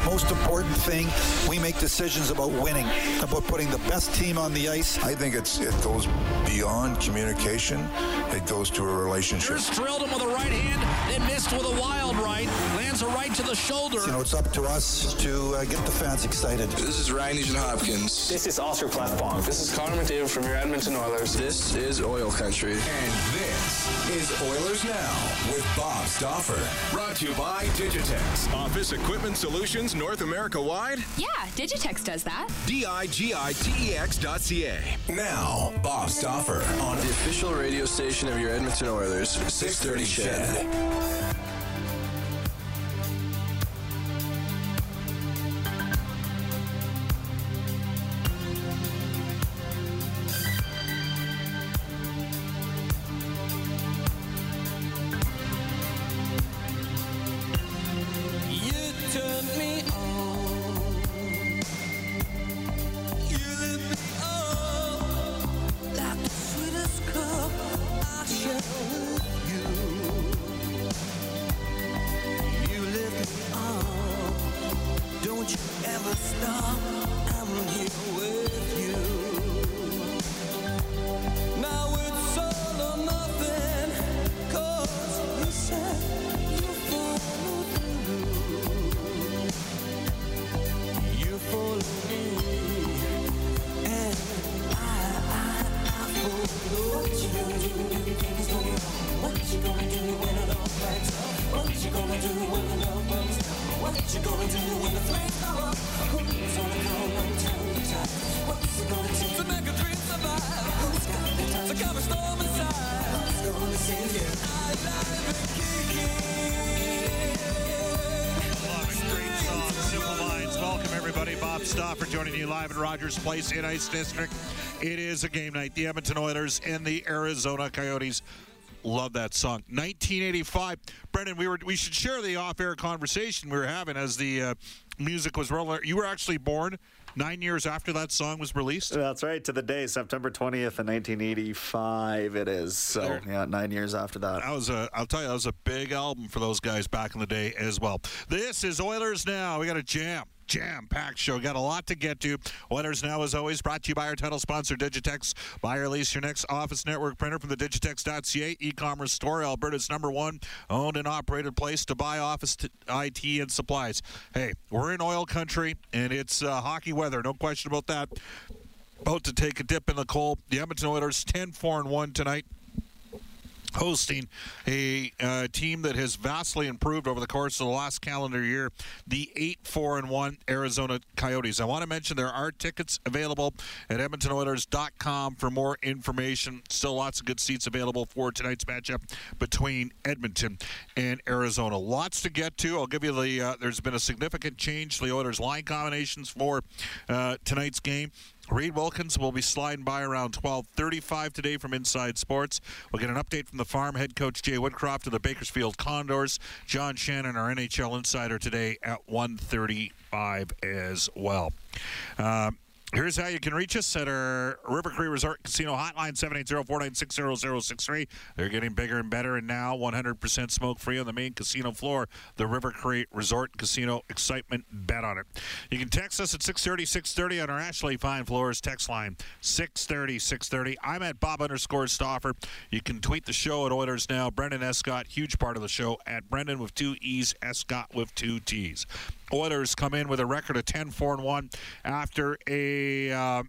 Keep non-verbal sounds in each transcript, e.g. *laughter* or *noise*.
The most important thing, we make decisions about winning, about putting the best team on the ice. I think it's it goes beyond communication. It goes to a relationship. Here's drilled him with a right hand, then missed with a wild right. Lands a right to the shoulder. You know, it's up to us to uh, get the fans excited. This is Ryan Nugent Hopkins. This is Oscar Klefbom. This is Connor McDavid from your Edmonton Oilers. This is Oil Country. And this is Oilers Now with Bob Stauffer. Brought to you by Digitex. Office Equipment Solutions North America wide? Yeah, Digitex does that. D-I-G-I-T-E-X dot C-A. Now, Bob Stauffer on the official radio station of your Edmonton Oilers, 630 CHED. Rogers Place in Ice District. It is a game night. The Edmonton Oilers and the Arizona Coyotes. Love that song. 1985. Brendan, we were we should share the off-air conversation we were having as the uh, music was rolling. You were actually born nine years after that song was released. That's right, to the day, September 20th in 1985. It is so there, yeah, nine years after that. That was a. I'll tell you, that was a big album for those guys back in the day as well. This is Oilers now. We got a jam jam-packed show. Got a lot to get to. Oilers Now, as always, brought to you by our title sponsor, Digitex. Buy or lease your next office network printer from the Digitex.ca e-commerce store, Alberta's number one owned and operated place to buy office t- IT and supplies. Hey, we're in oil country, and it's uh, hockey weather. No question about that. About to take a dip in the cold. The Edmonton Oilers 10-4 and 1 tonight hosting a uh, team that has vastly improved over the course of the last calendar year, the 8 4 and 1 Arizona Coyotes. I want to mention there are tickets available at EdmontonOilers.com for more information. Still lots of good seats available for tonight's matchup between Edmonton and Arizona. Lots to get to. I'll give you the, uh, there's been a significant change to the Oilers line combinations for uh, tonight's game. Reid Wilkins will be sliding by around 12:35 today from Inside Sports. We'll get an update from the farm head coach Jay Woodcroft of the Bakersfield Condors. John Shannon, our NHL insider, today at 1:35 as well. Uh, Here's how you can reach us at our River Cree Resort Casino hotline, 780-496-0063. They're getting bigger and better, and now 100% smoke-free on the main casino floor. The River Cree Resort Casino excitement. Bet on it. You can text us at 630-630 on our Ashley Fine Floors text line, 630-630. I'm at Bob underscore Stauffer. You can tweet the show at Oilers Now. Brendan Escott, huge part of the show, at Brendan with two E's, Escott with two T's. Oilers come in with a record of 10 4 and 1 after a uh,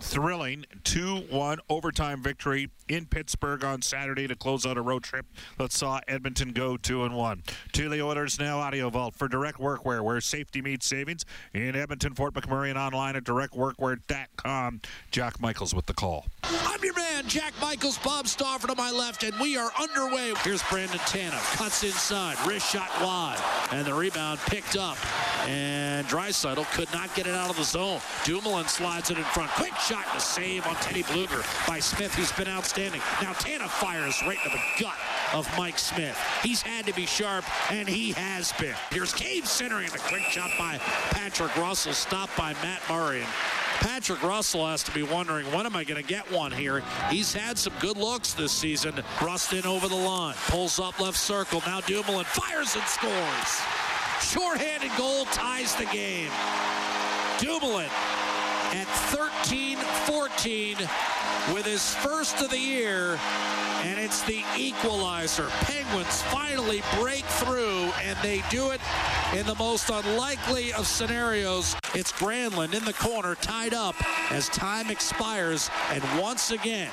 thrilling 2-1 overtime victory in Pittsburgh on Saturday to close out a road trip that saw Edmonton go 2 and 1. To the Oilers now Audio Vault for direct workwear where safety meets savings in Edmonton, Fort McMurray and online at directworkwear.com. Jack Michaels with the call. I'm your man, Jack Michaels, Bob Stauffer to my left, and we are underway. Here's Brandon Tanev, cuts inside, wrist shot wide, and the rebound picked up. And Draisaitl could not get it out of the zone. Dumoulin slides it in front. Quick shot to save on Teddy Bluger by Smith, who's been outstanding. Now Tana fires right into the gut of Mike Smith. He's had to be sharp, and he has been. Here's Cave centering the quick shot by Patrick Russell, stopped by Matt Murray. And Patrick Russell has to be wondering, when am I going to get one here? He's had some good looks this season. Rust in over the line, pulls up left circle. Now Dumoulin fires and scores. Shorthanded goal ties the game. Dumoulin at 13-14 with his first of the year, and it's the equalizer. Penguins finally break through, and they do it in the most unlikely of scenarios. It's Granlund in the corner, tied up as time expires, and once again,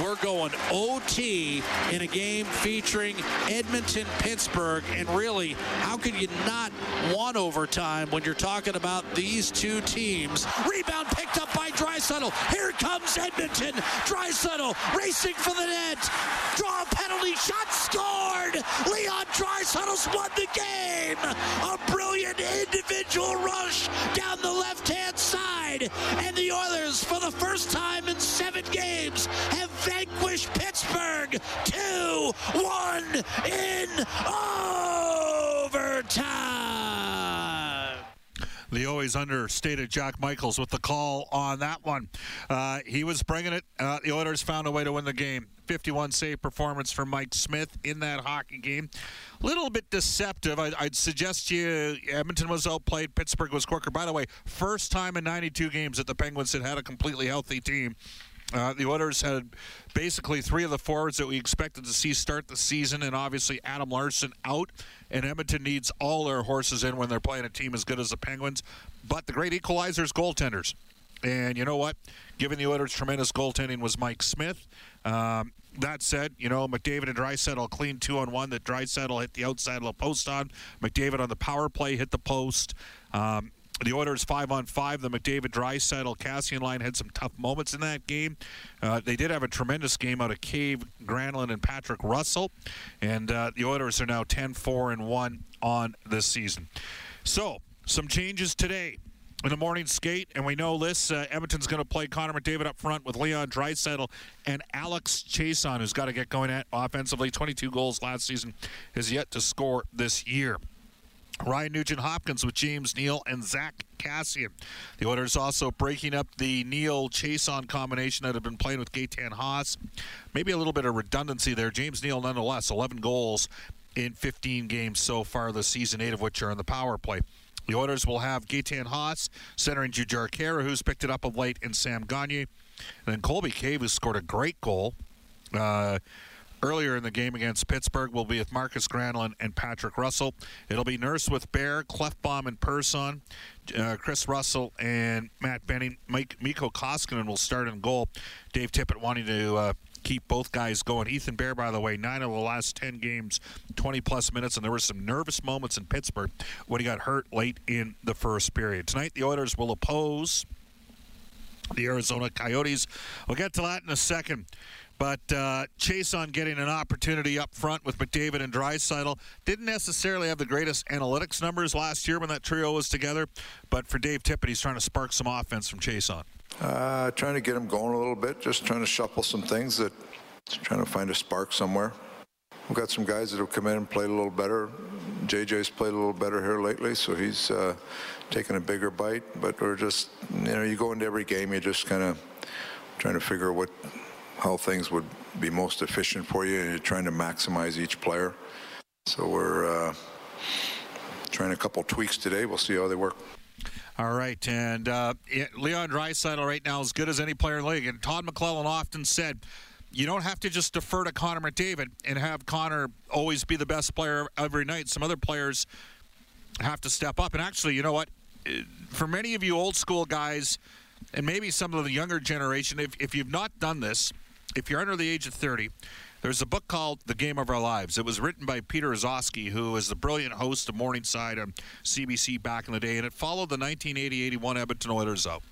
we're going OT in a game featuring Edmonton, Pittsburgh, and really, how could you not want overtime when you're talking about these two teams? Rebound picked up by Draisaitl. Here comes Edmonton. Draisaitl racing for the net. Draw a penalty shot scored. Leon Draisaitl's won the game. A brilliant individual rush down the left-hand side, and the Oilers, for the first time in seven Pittsburgh 2-1 in overtime. The always understated Jack Michaels with the call on that one. Uh, he was bringing it. Uh, the Oilers found a way to win the game. 51 save performance for Mike Smith in that hockey game. A little bit deceptive. I, would suggest you Edmonton was outplayed. Pittsburgh was quicker. By the way, first time in 92 games that the Penguins had had a completely healthy team. Uh, the Oilers had basically three of the forwards that we expected to see start the season, and obviously Adam Larsson out. And Edmonton needs all their horses in when they're playing a team as good as the Penguins. But the great equalizers, goaltenders. And you know what? Given the Oilers' tremendous goaltending was Mike Smith. Um, that said, you know, McDavid and Draisaitl clean two on one that Draisaitl hit the outside of the post on. McDavid on the power play hit the post. Um, the Oilers five on five. The McDavid, Draisaitl, Kassian line had some tough moments in that game. Uh, they did have a tremendous game out of Cave, Granlund, and Patrick Russell, and uh, the Oilers are now 10-4 and one on this season. So some changes today in the morning skate, and we know this. Uh, Edmonton's going to play Connor McDavid up front with Leon Draisaitl and Alex Chiasson, who's got to get going at offensively. 22 goals last season, has yet to score this year. Ryan Nugent Hopkins with James Neal and Zack Kassian. The Oilers also breaking up the Neal Chiasson combination that had been playing with Gaetan Haas. Maybe a little bit of redundancy there. James Neal, nonetheless, 11 goals in 15 games so far this season, eight of which are in the power play. The Oilers will have Gaetan Haas centering Jujhar Khaira, who's picked it up of late, and Sam Gagner. And then Colby Cave, who scored a great goal. Uh, earlier in the game against Pittsburgh will be with Markus Granlund and Patrick Russell. It'll be Nurse with Bear, Klefbom, and Persson. Uh, Kris Russell and Matt Benning. Mike Mikko Koskinen will start in goal. Dave Tippett wanting to uh, keep both guys going. Ethan Bear, by the way, nine of the last 10 games, 20 plus minutes, and there were some nervous moments in Pittsburgh when he got hurt late in the first period. Tonight, the Oilers will oppose the Arizona Coyotes. We'll get to that in a second. But uh, Chiasson getting an opportunity up front with McDavid and Draisaitl didn't necessarily have the greatest analytics numbers last year when that trio was together. But for Dave Tippett, he's trying to spark some offense from Chiasson. Uh, trying to get him going a little bit, just trying to shuffle some things that, trying to find a spark somewhere. we've got some guys that have come in and played a little better. JJ's played a little better here lately, so he's uh, taken a bigger bite. But we're just, you know, you go into every game, you're just kind of trying to figure what how things would be most efficient for you, and you're trying to maximize each player. So we're uh, trying a couple tweaks today. We'll see how they work. All right, and uh, Leon Draisaitl right now is good as any player in the league. And Todd McLellan often said, you don't have to just defer to Connor McDavid and have Connor always be the best player every night. Some other players have to step up. And actually, you know what? For many of you old school guys, and maybe some of the younger generation, if, if you've not done this, if you're under the age of 30, there's a book called The Game of Our Lives. It was written by Peter Gzowski, who was the brilliant host of Morningside on CBC back in the day, and it followed the 1980-81 Edmonton Oilers out.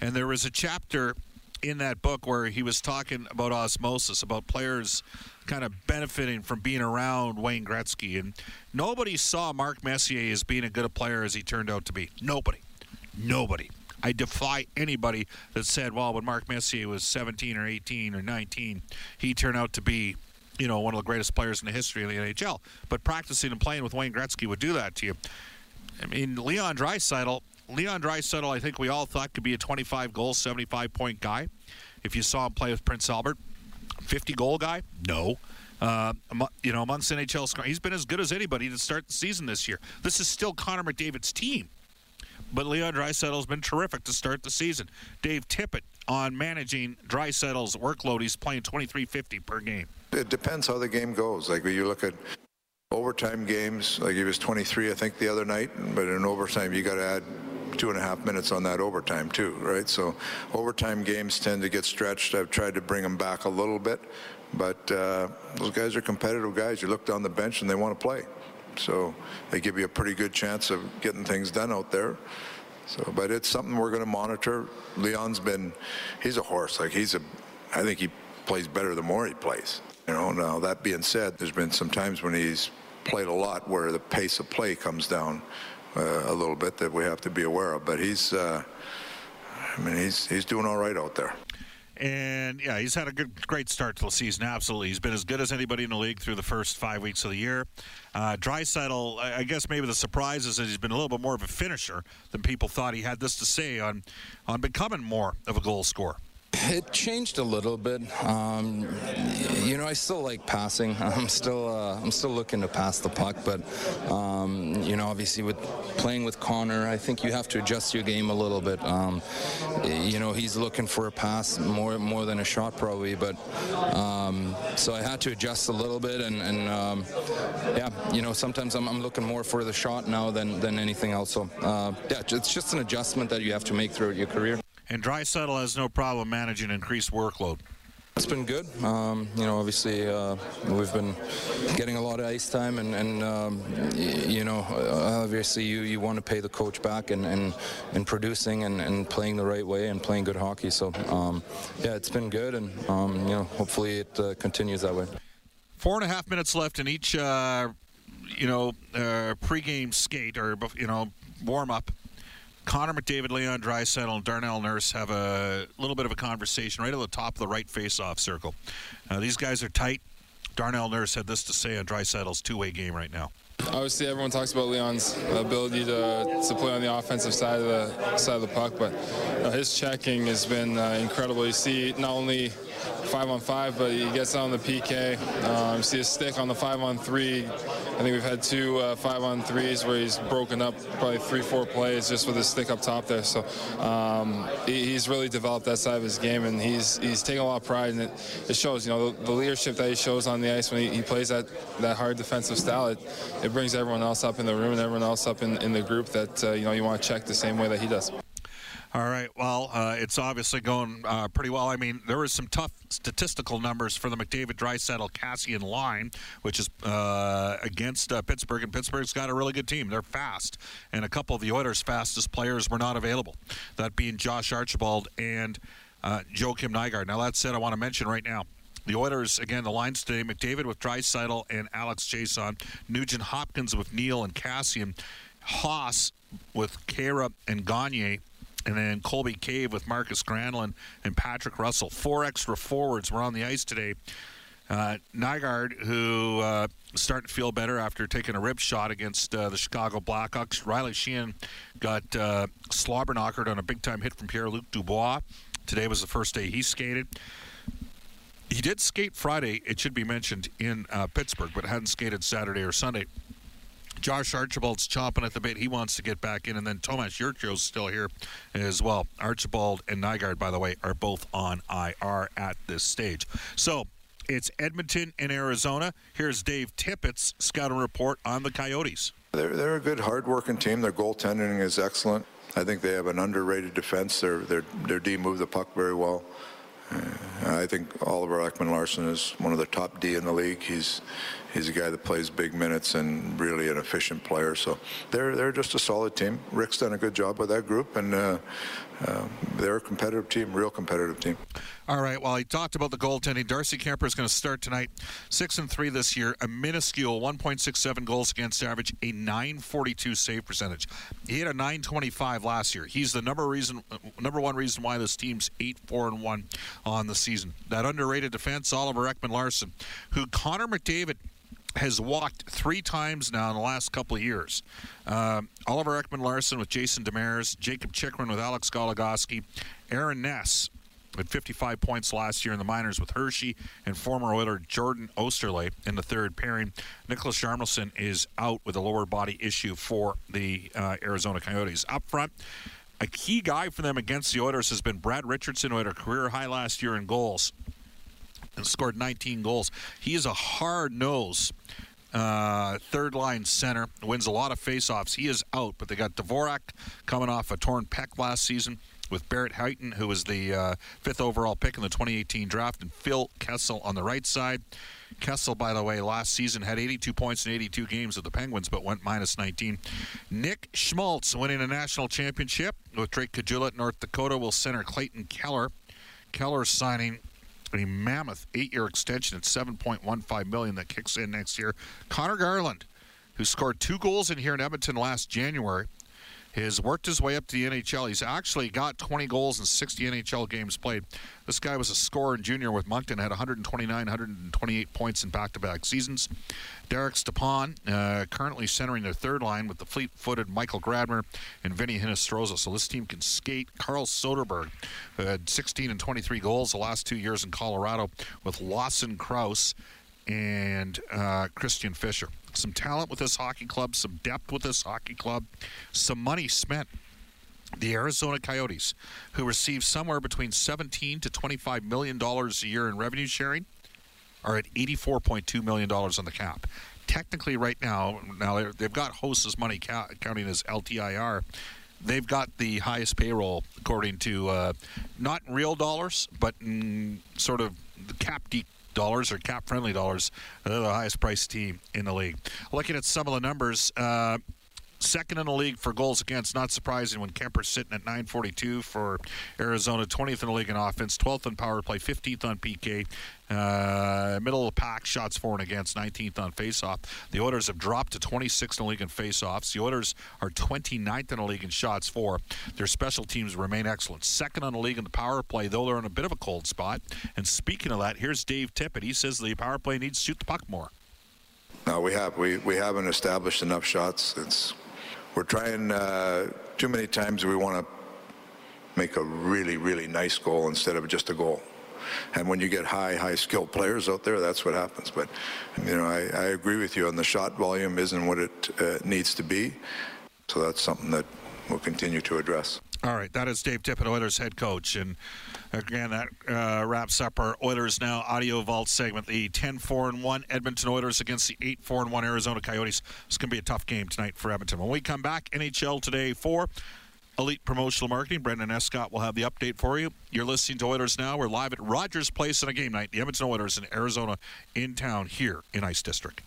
And there was a chapter in that book where he was talking about osmosis, about players kind of benefiting from being around Wayne Gretzky. And nobody saw Mark Messier as being as good a player as he turned out to be. Nobody. Nobody. I defy anybody that said, well, when Mark Messier was 17 or 18 or 19, he turned out to be, you know, one of the greatest players in the history of the NHL. But practicing and playing with Wayne Gretzky would do that to you. I mean, Leon Draisaitl, Leon Draisaitl, I think we all thought could be a 25 goal, 75 point guy. If you saw him play with Prince Albert, 50 goal guy? No. Uh, you know, amongst NHL, he's been as good as anybody to start the season this year. This is still Connor McDavid's team, but Leon Draisaitl's been terrific to start the season. Dave Tippett on managing Draisaitl's workload, he's playing 23.50 per game. It depends how the game goes. Like when you look at overtime games, like he was 23, I think, the other night, but in overtime you got to add two and a half minutes on that overtime too, right? So overtime games tend to get stretched. I've tried to bring them back a little bit, but uh, those guys are competitive guys. You look down the bench and they want to play. So they give you a pretty good chance of getting things done out there. So, but it's something we're going to monitor. Leon's been, he's a horse. Like he's a, I think he plays better the more he plays. You know, now that being said, there's been some times when he's played a lot where the pace of play comes down uh, a little bit that we have to be aware of. But he's, uh, I mean, he's he's doing all right out there. And yeah, he's had a good, great start to the season. Absolutely, he's been as good as anybody in the league through the first five weeks of the year. Uh, Draisaitl, I guess maybe the surprise is that he's been a little bit more of a finisher than people thought he had this to say on on becoming more of a goal scorer. It changed a little bit. Um, you know, I still like passing. *laughs* I'm still uh, I'm still looking to pass the puck, but um, you know, obviously with playing with Connor, I think you have to adjust your game a little bit. Um, you know, he's looking for a pass more more than a shot probably, but um, so I had to adjust a little bit, and, and um, yeah, you know, sometimes I'm, I'm, looking more for the shot now than than anything else. So uh, yeah, it's just an adjustment that you have to make throughout your career. And Draisaitl has no problem managing increased workload. It's been good. Um, you know, obviously uh, we've been getting a lot of ice time, and, and um, you know, obviously you, you want to pay the coach back and and, and producing and, and playing the right way and playing good hockey. So um, yeah, it's been good, and um, you know, hopefully it uh, continues that way. Four and a half minutes left in each, uh, you know, uh, pregame skate or you know warm up Connor McDavid, Leon Draisaitl, and Darnell Nurse have a little bit of a conversation right at the top of the right face-off circle. Uh, these guys are tight. Darnell Nurse had this to say on Draisaitl's two-way game right now. Obviously, everyone talks about Leon's ability to, to play on the offensive side of the side of the puck, but his checking has been uh, incredible. You see not only five on five, but he gets on the PK. Um, see his stick on the five on three. I think we've had two uh, five on threes where he's broken up probably three, four plays just with his stick up top there. So um, he, he's really developed that side of his game, and he's he's taking a lot of pride, and it, it shows. You know, the, the, leadership that he shows on the ice when he, he plays that that hard defensive style. It, it brings everyone else up in the room and everyone else up in, in the group that uh, you know you want to check the same way that he does. All right. Well, uh, it's obviously going uh, pretty well. I mean, there was some tough statistical numbers for the McDavid Draisaitl Kassian line, which is uh, against uh, Pittsburgh, and Pittsburgh's got a really good team. They're fast, and a couple of the Oilers' fastest players were not available. That being Josh Archibald and uh, Joakim Nygard. Now, that said, I want to mention right now. The Oilers, again, the lines today McDavid with Draisaitl and Alex Chiasson, Nugent Hopkins with Neal and Kassian, Haas with Khaira and Gagne, and then Colby Cave with Markus Granlund and Patrick Russell. Four extra forwards were on the ice today. Uh, Nygard, who uh, starting to feel better after taking a rib shot against uh, the Chicago Blackhawks. Riley Sheahan got uh, slobber knockered on a big time hit from Pierre Luc Dubois. Today was the first day he skated. He did skate Friday, it should be mentioned, in uh, Pittsburgh, but hadn't skated Saturday or Sunday. Josh Archibald's chomping at the bit. He wants to get back in. And then Tomas Jurco's still here as well. Archibald and Nygard, by the way, are both on IR at this stage. So it's Edmonton and Arizona. Here's Dave Tippett's scouting report on the Coyotes. They're, they're a good, hard-working team. Their goaltending is excellent. I think they have an underrated defense. Their, their, their D move the puck very well. Uh, I think Oliver Ekman-Larsson is one of the top D in the league. He's he's a guy that plays big minutes and really an efficient player. So they're they're just a solid team. Rick's done a good job with that group, and uh, uh, they're a competitive team, real competitive team. All right. Well, he talked about the goaltending. Darcy Kuemper is going to start tonight, six and three this year, a minuscule 1.67 goals against average, a 942 save percentage. He had a 925 last year. He's the number reason, number one reason why this team's eight four and one on the season. That underrated defense, Oliver Ekman-Larsson, who Connor McDavid has walked three times now in the last couple of years. Um, Oliver Ekman-Larsson with Jason Demers, Jakob Chychrun with Alex Goligoski, Aaron Ness had 55 points last year in the minors with Hershey and former Oiler Jordan Oesterle in the third pairing. Niklas Hjalmarsson is out with a lower body issue for the uh, Arizona Coyotes. Up front, a key guy for them against the Oilers has been Brad Richardson, who had a career high last year in goals and scored 19 goals. He is a hard nose. Uh, third line center wins a lot of faceoffs. He is out, but they got Dvorak coming off a torn pec last season with Barrett Hayton, who was the uh, fifth overall pick in the 2018 draft, and Phil Kessel on the right side. Kessel, by the way, last season had 82 points in 82 games with the Penguins, but went minus 19. Nick Schmaltz winning a national championship with Drake Caggiula at North Dakota will center Clayton Keller. Keller signing a mammoth eight-year extension at 7.15 million that kicks in next year. Conor Garland, who scored two goals in here in Edmonton last January, has worked his way up to the NHL. He's actually got 20 goals in 60 NHL games played. This guy was a scorer in junior with Moncton, had 129, 128 points in back-to-back seasons. Derek Stepan, uh, currently centering their third line with the fleet-footed Michael Grabner and Vinny Hinostroza. So this team can skate. Carl Soderberg, who had 16 and 23 goals the last two years in Colorado with Lawson Crouse and uh, Christian Fischer. Some talent with this hockey club, some depth with this hockey club, some money spent. The Arizona Coyotes, who receive somewhere between 17 to 25 million dollars a year in revenue sharing, are at 84.2 million dollars on the cap. Technically, right now, now they've got Hossa's money counting as LTIR. They've got the highest payroll according to uh, not real dollars, but in sort of the cap de- dollars or cap friendly dollars. They're the highest priced team in the league. Looking at some of the numbers, uh, second in the league for goals against. Not surprising when Kuemper's sitting at 942 for Arizona, 20th in the league in offense, 12th on power play, 15th on PK, uh, middle of the pack, shots for and against, 19th on faceoff. The Oilers have dropped to 26th in the league in faceoffs. The Oilers are 29th in the league in shots for. Their special teams remain excellent. Second on the league in the power play, though they're in a bit of a cold spot. And speaking of that, here's Dave Tippett. He says the power play needs to shoot the puck more. No, we have. We, we haven't established enough shots. It's we're trying uh, too many times we want to make a really, really nice goal instead of just a goal. And when you get high, high skilled players out there, that's what happens. But, you know, I, I agree with you on the shot volume isn't what it uh, needs to be. So that's something that we'll continue to address. All right, that is Dave Tippett, Oilers head coach. And again, that uh, wraps up our Oilers Now audio vault segment. The 10 4 and 1 Edmonton Oilers against the 8 4 and 1 Arizona Coyotes. It's going to be a tough game tonight for Edmonton. When we come back, NHL Today 4. Elite Promotional Marketing. Brendan Escott will have the update for you. You're listening to Oilers Now. We're live at Rogers Place on a game night. The Edmonton Oilers in Arizona in town here in Ice District.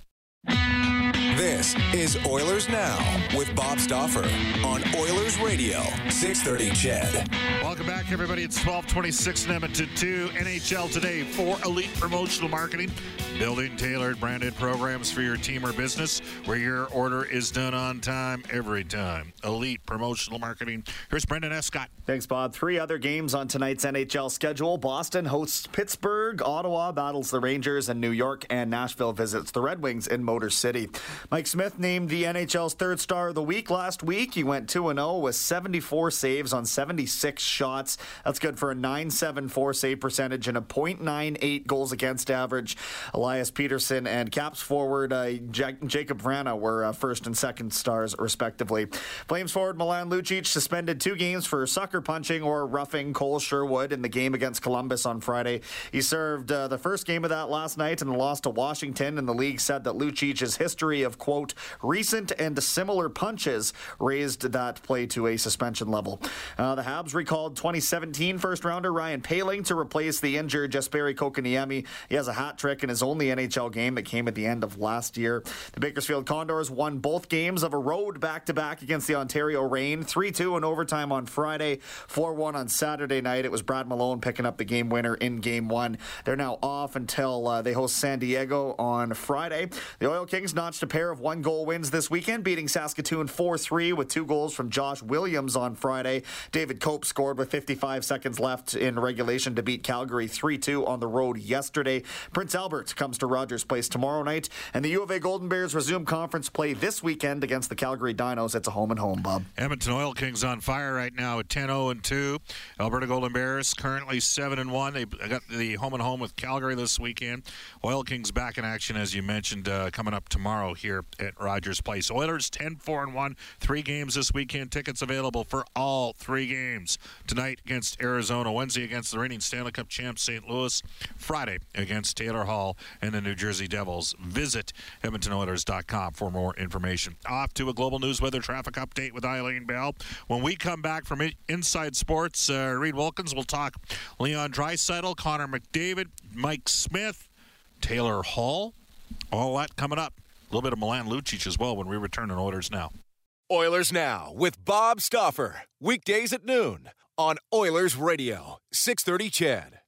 This is Oilers Now with Bob Stauffer on Oilers Radio, 630 CHED. Welcome back, everybody. It's 1226 in Edmonton 2. NHL today for Elite Promotional Marketing. Building tailored branded programs for your team or business where your order is done on time every time. Elite Promotional Marketing. Here's Brendan Escott. Thanks, Bob. Three other games on tonight's NHL schedule. Boston hosts Pittsburgh, Ottawa battles the Rangers, and New York and Nashville visits the Red Wings in Motor City. Mike Smith named the NHL's third star of the week last week. He went 2 0 with 74 saves on 76 shots. That's good for a 9.74 save percentage and a .98 goals against average. Elias Pettersson and Caps forward uh, Jakub Vrana were uh, first and second stars, respectively. Flames forward Milan Lucic suspended two games for sucker punching or roughing Kole Sherwood in the game against Columbus on Friday. He served uh, the first game of that last night and lost to Washington, and the league said that Lucic's history of, quote, recent and similar punches raised that play to a suspension level. Uh, the Habs recalled 2017 first rounder Ryan Poehling to replace the injured Jesperi Kotkaniemi. He has a hat trick in his only NHL game that came at the end of last year. The Bakersfield Condors won both games of a road back to back against the Ontario Reign 3 2 in overtime on Friday, 4 1 on Saturday night. It was Brad Malone picking up the game winner in game one. They're now off until uh, they host San Diego on Friday. The Oil Kings notched a pair of one goal wins this weekend, beating Saskatoon 4 3 with two goals from Josh Williams on Friday. David Cope scored with 55 seconds left in regulation to beat Calgary 3 2 on the road yesterday. Prince Albert comes to Rogers Place tomorrow night, and the U of A Golden Bears resume conference play this weekend against the Calgary Dinos. It's a home and home, Bob. Edmonton Oil Kings on fire right now at 10 0 2. Alberta Golden Bears currently 7 and 1. They got the home and home with Calgary this weekend. Oil Kings back in action, as you mentioned, uh, coming up tomorrow here at Rogers Place. Oilers 10 4 1. Three games this weekend. Tickets available for all three games. Tonight against Arizona, Wednesday against the reigning Stanley Cup champs St. Louis, Friday against Taylor Hall and the New Jersey Devils. Visit EdmontonOilers.com for more information. Off to a global news weather traffic update with Eileen Bell. When we come back from Inside Sports, uh, Reid Wilkins will talk Leon Draisaitl, Connor McDavid, Mike Smith, Taylor Hall. All that coming up. A little bit of Milan Lucic as well when we return on Oilers Now. Oilers Now with Bob Stauffer. Weekdays at noon on Oilers Radio, 630 CHED.